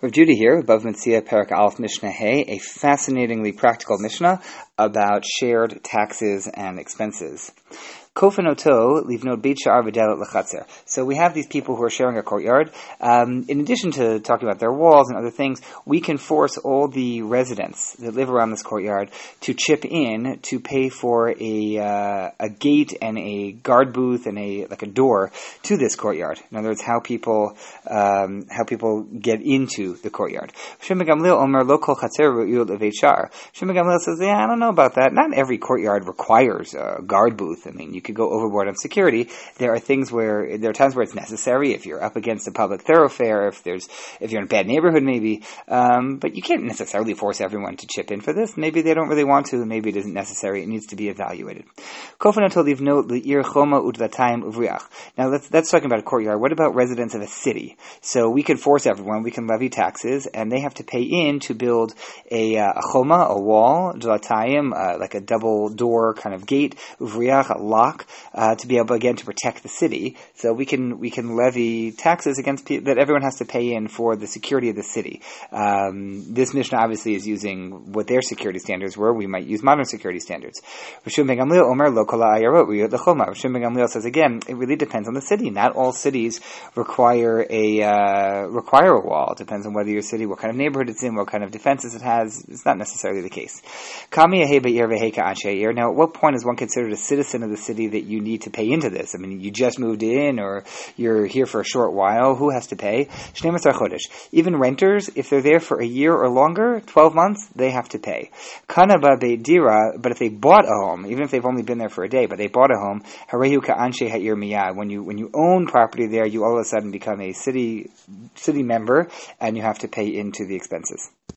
Rav Judy here, Bava Metzia Perak Aleph Mishnah Hay, a fascinatingly practical Mishnah about shared taxes and expenses. So we have these people who are sharing a courtyard. Um, in addition to talking about their walls and other things, we can force all the residents that live around this courtyard to chip in to pay for a uh, a gate and a guard booth and a like a door to this courtyard. In other words, how people um, how people get into the courtyard. Chatzer Gamliel says, yeah, I don't know about that. Not every courtyard requires a guard booth. I mean, you could go overboard on security. There are things where there are times where it's necessary if you're up against a public thoroughfare, if there's if you're in a bad neighborhood, maybe. Um, but you can't necessarily force everyone to chip in for this. Maybe they don't really want to. Maybe it isn't necessary. It needs to be evaluated. Now that's that's talking about a courtyard. What about residents of a city? So we can force everyone. We can levy taxes, and they have to pay in to build a, uh, a choma, a wall, uh, like a double door kind of gate, uvriach, a lock uh, to be able again to protect the city. So we can we can levy taxes against pe- that everyone has to pay in for the security of the city. Um, this Mishnah obviously is using what their security standards were. We might use modern security standards. Shimon Ben Gamliel says again, it really depends on the city. Not all cities require a uh, require a wall. It depends on whether your city, what kind of neighborhood it's in, what kind of defenses it has. It's not necessarily the case. Now, at what point is one considered a citizen of the city that you need to pay into this. I mean, you just moved in or you're here for a short while. Who has to pay? Even renters, if they're there for a year or longer, 12 months, they have to pay. Dira, but if they bought a home, even if they've only been there for a day, but they bought a home, when you, when you own property there, you all of a sudden become a city, city member and you have to pay into the expenses.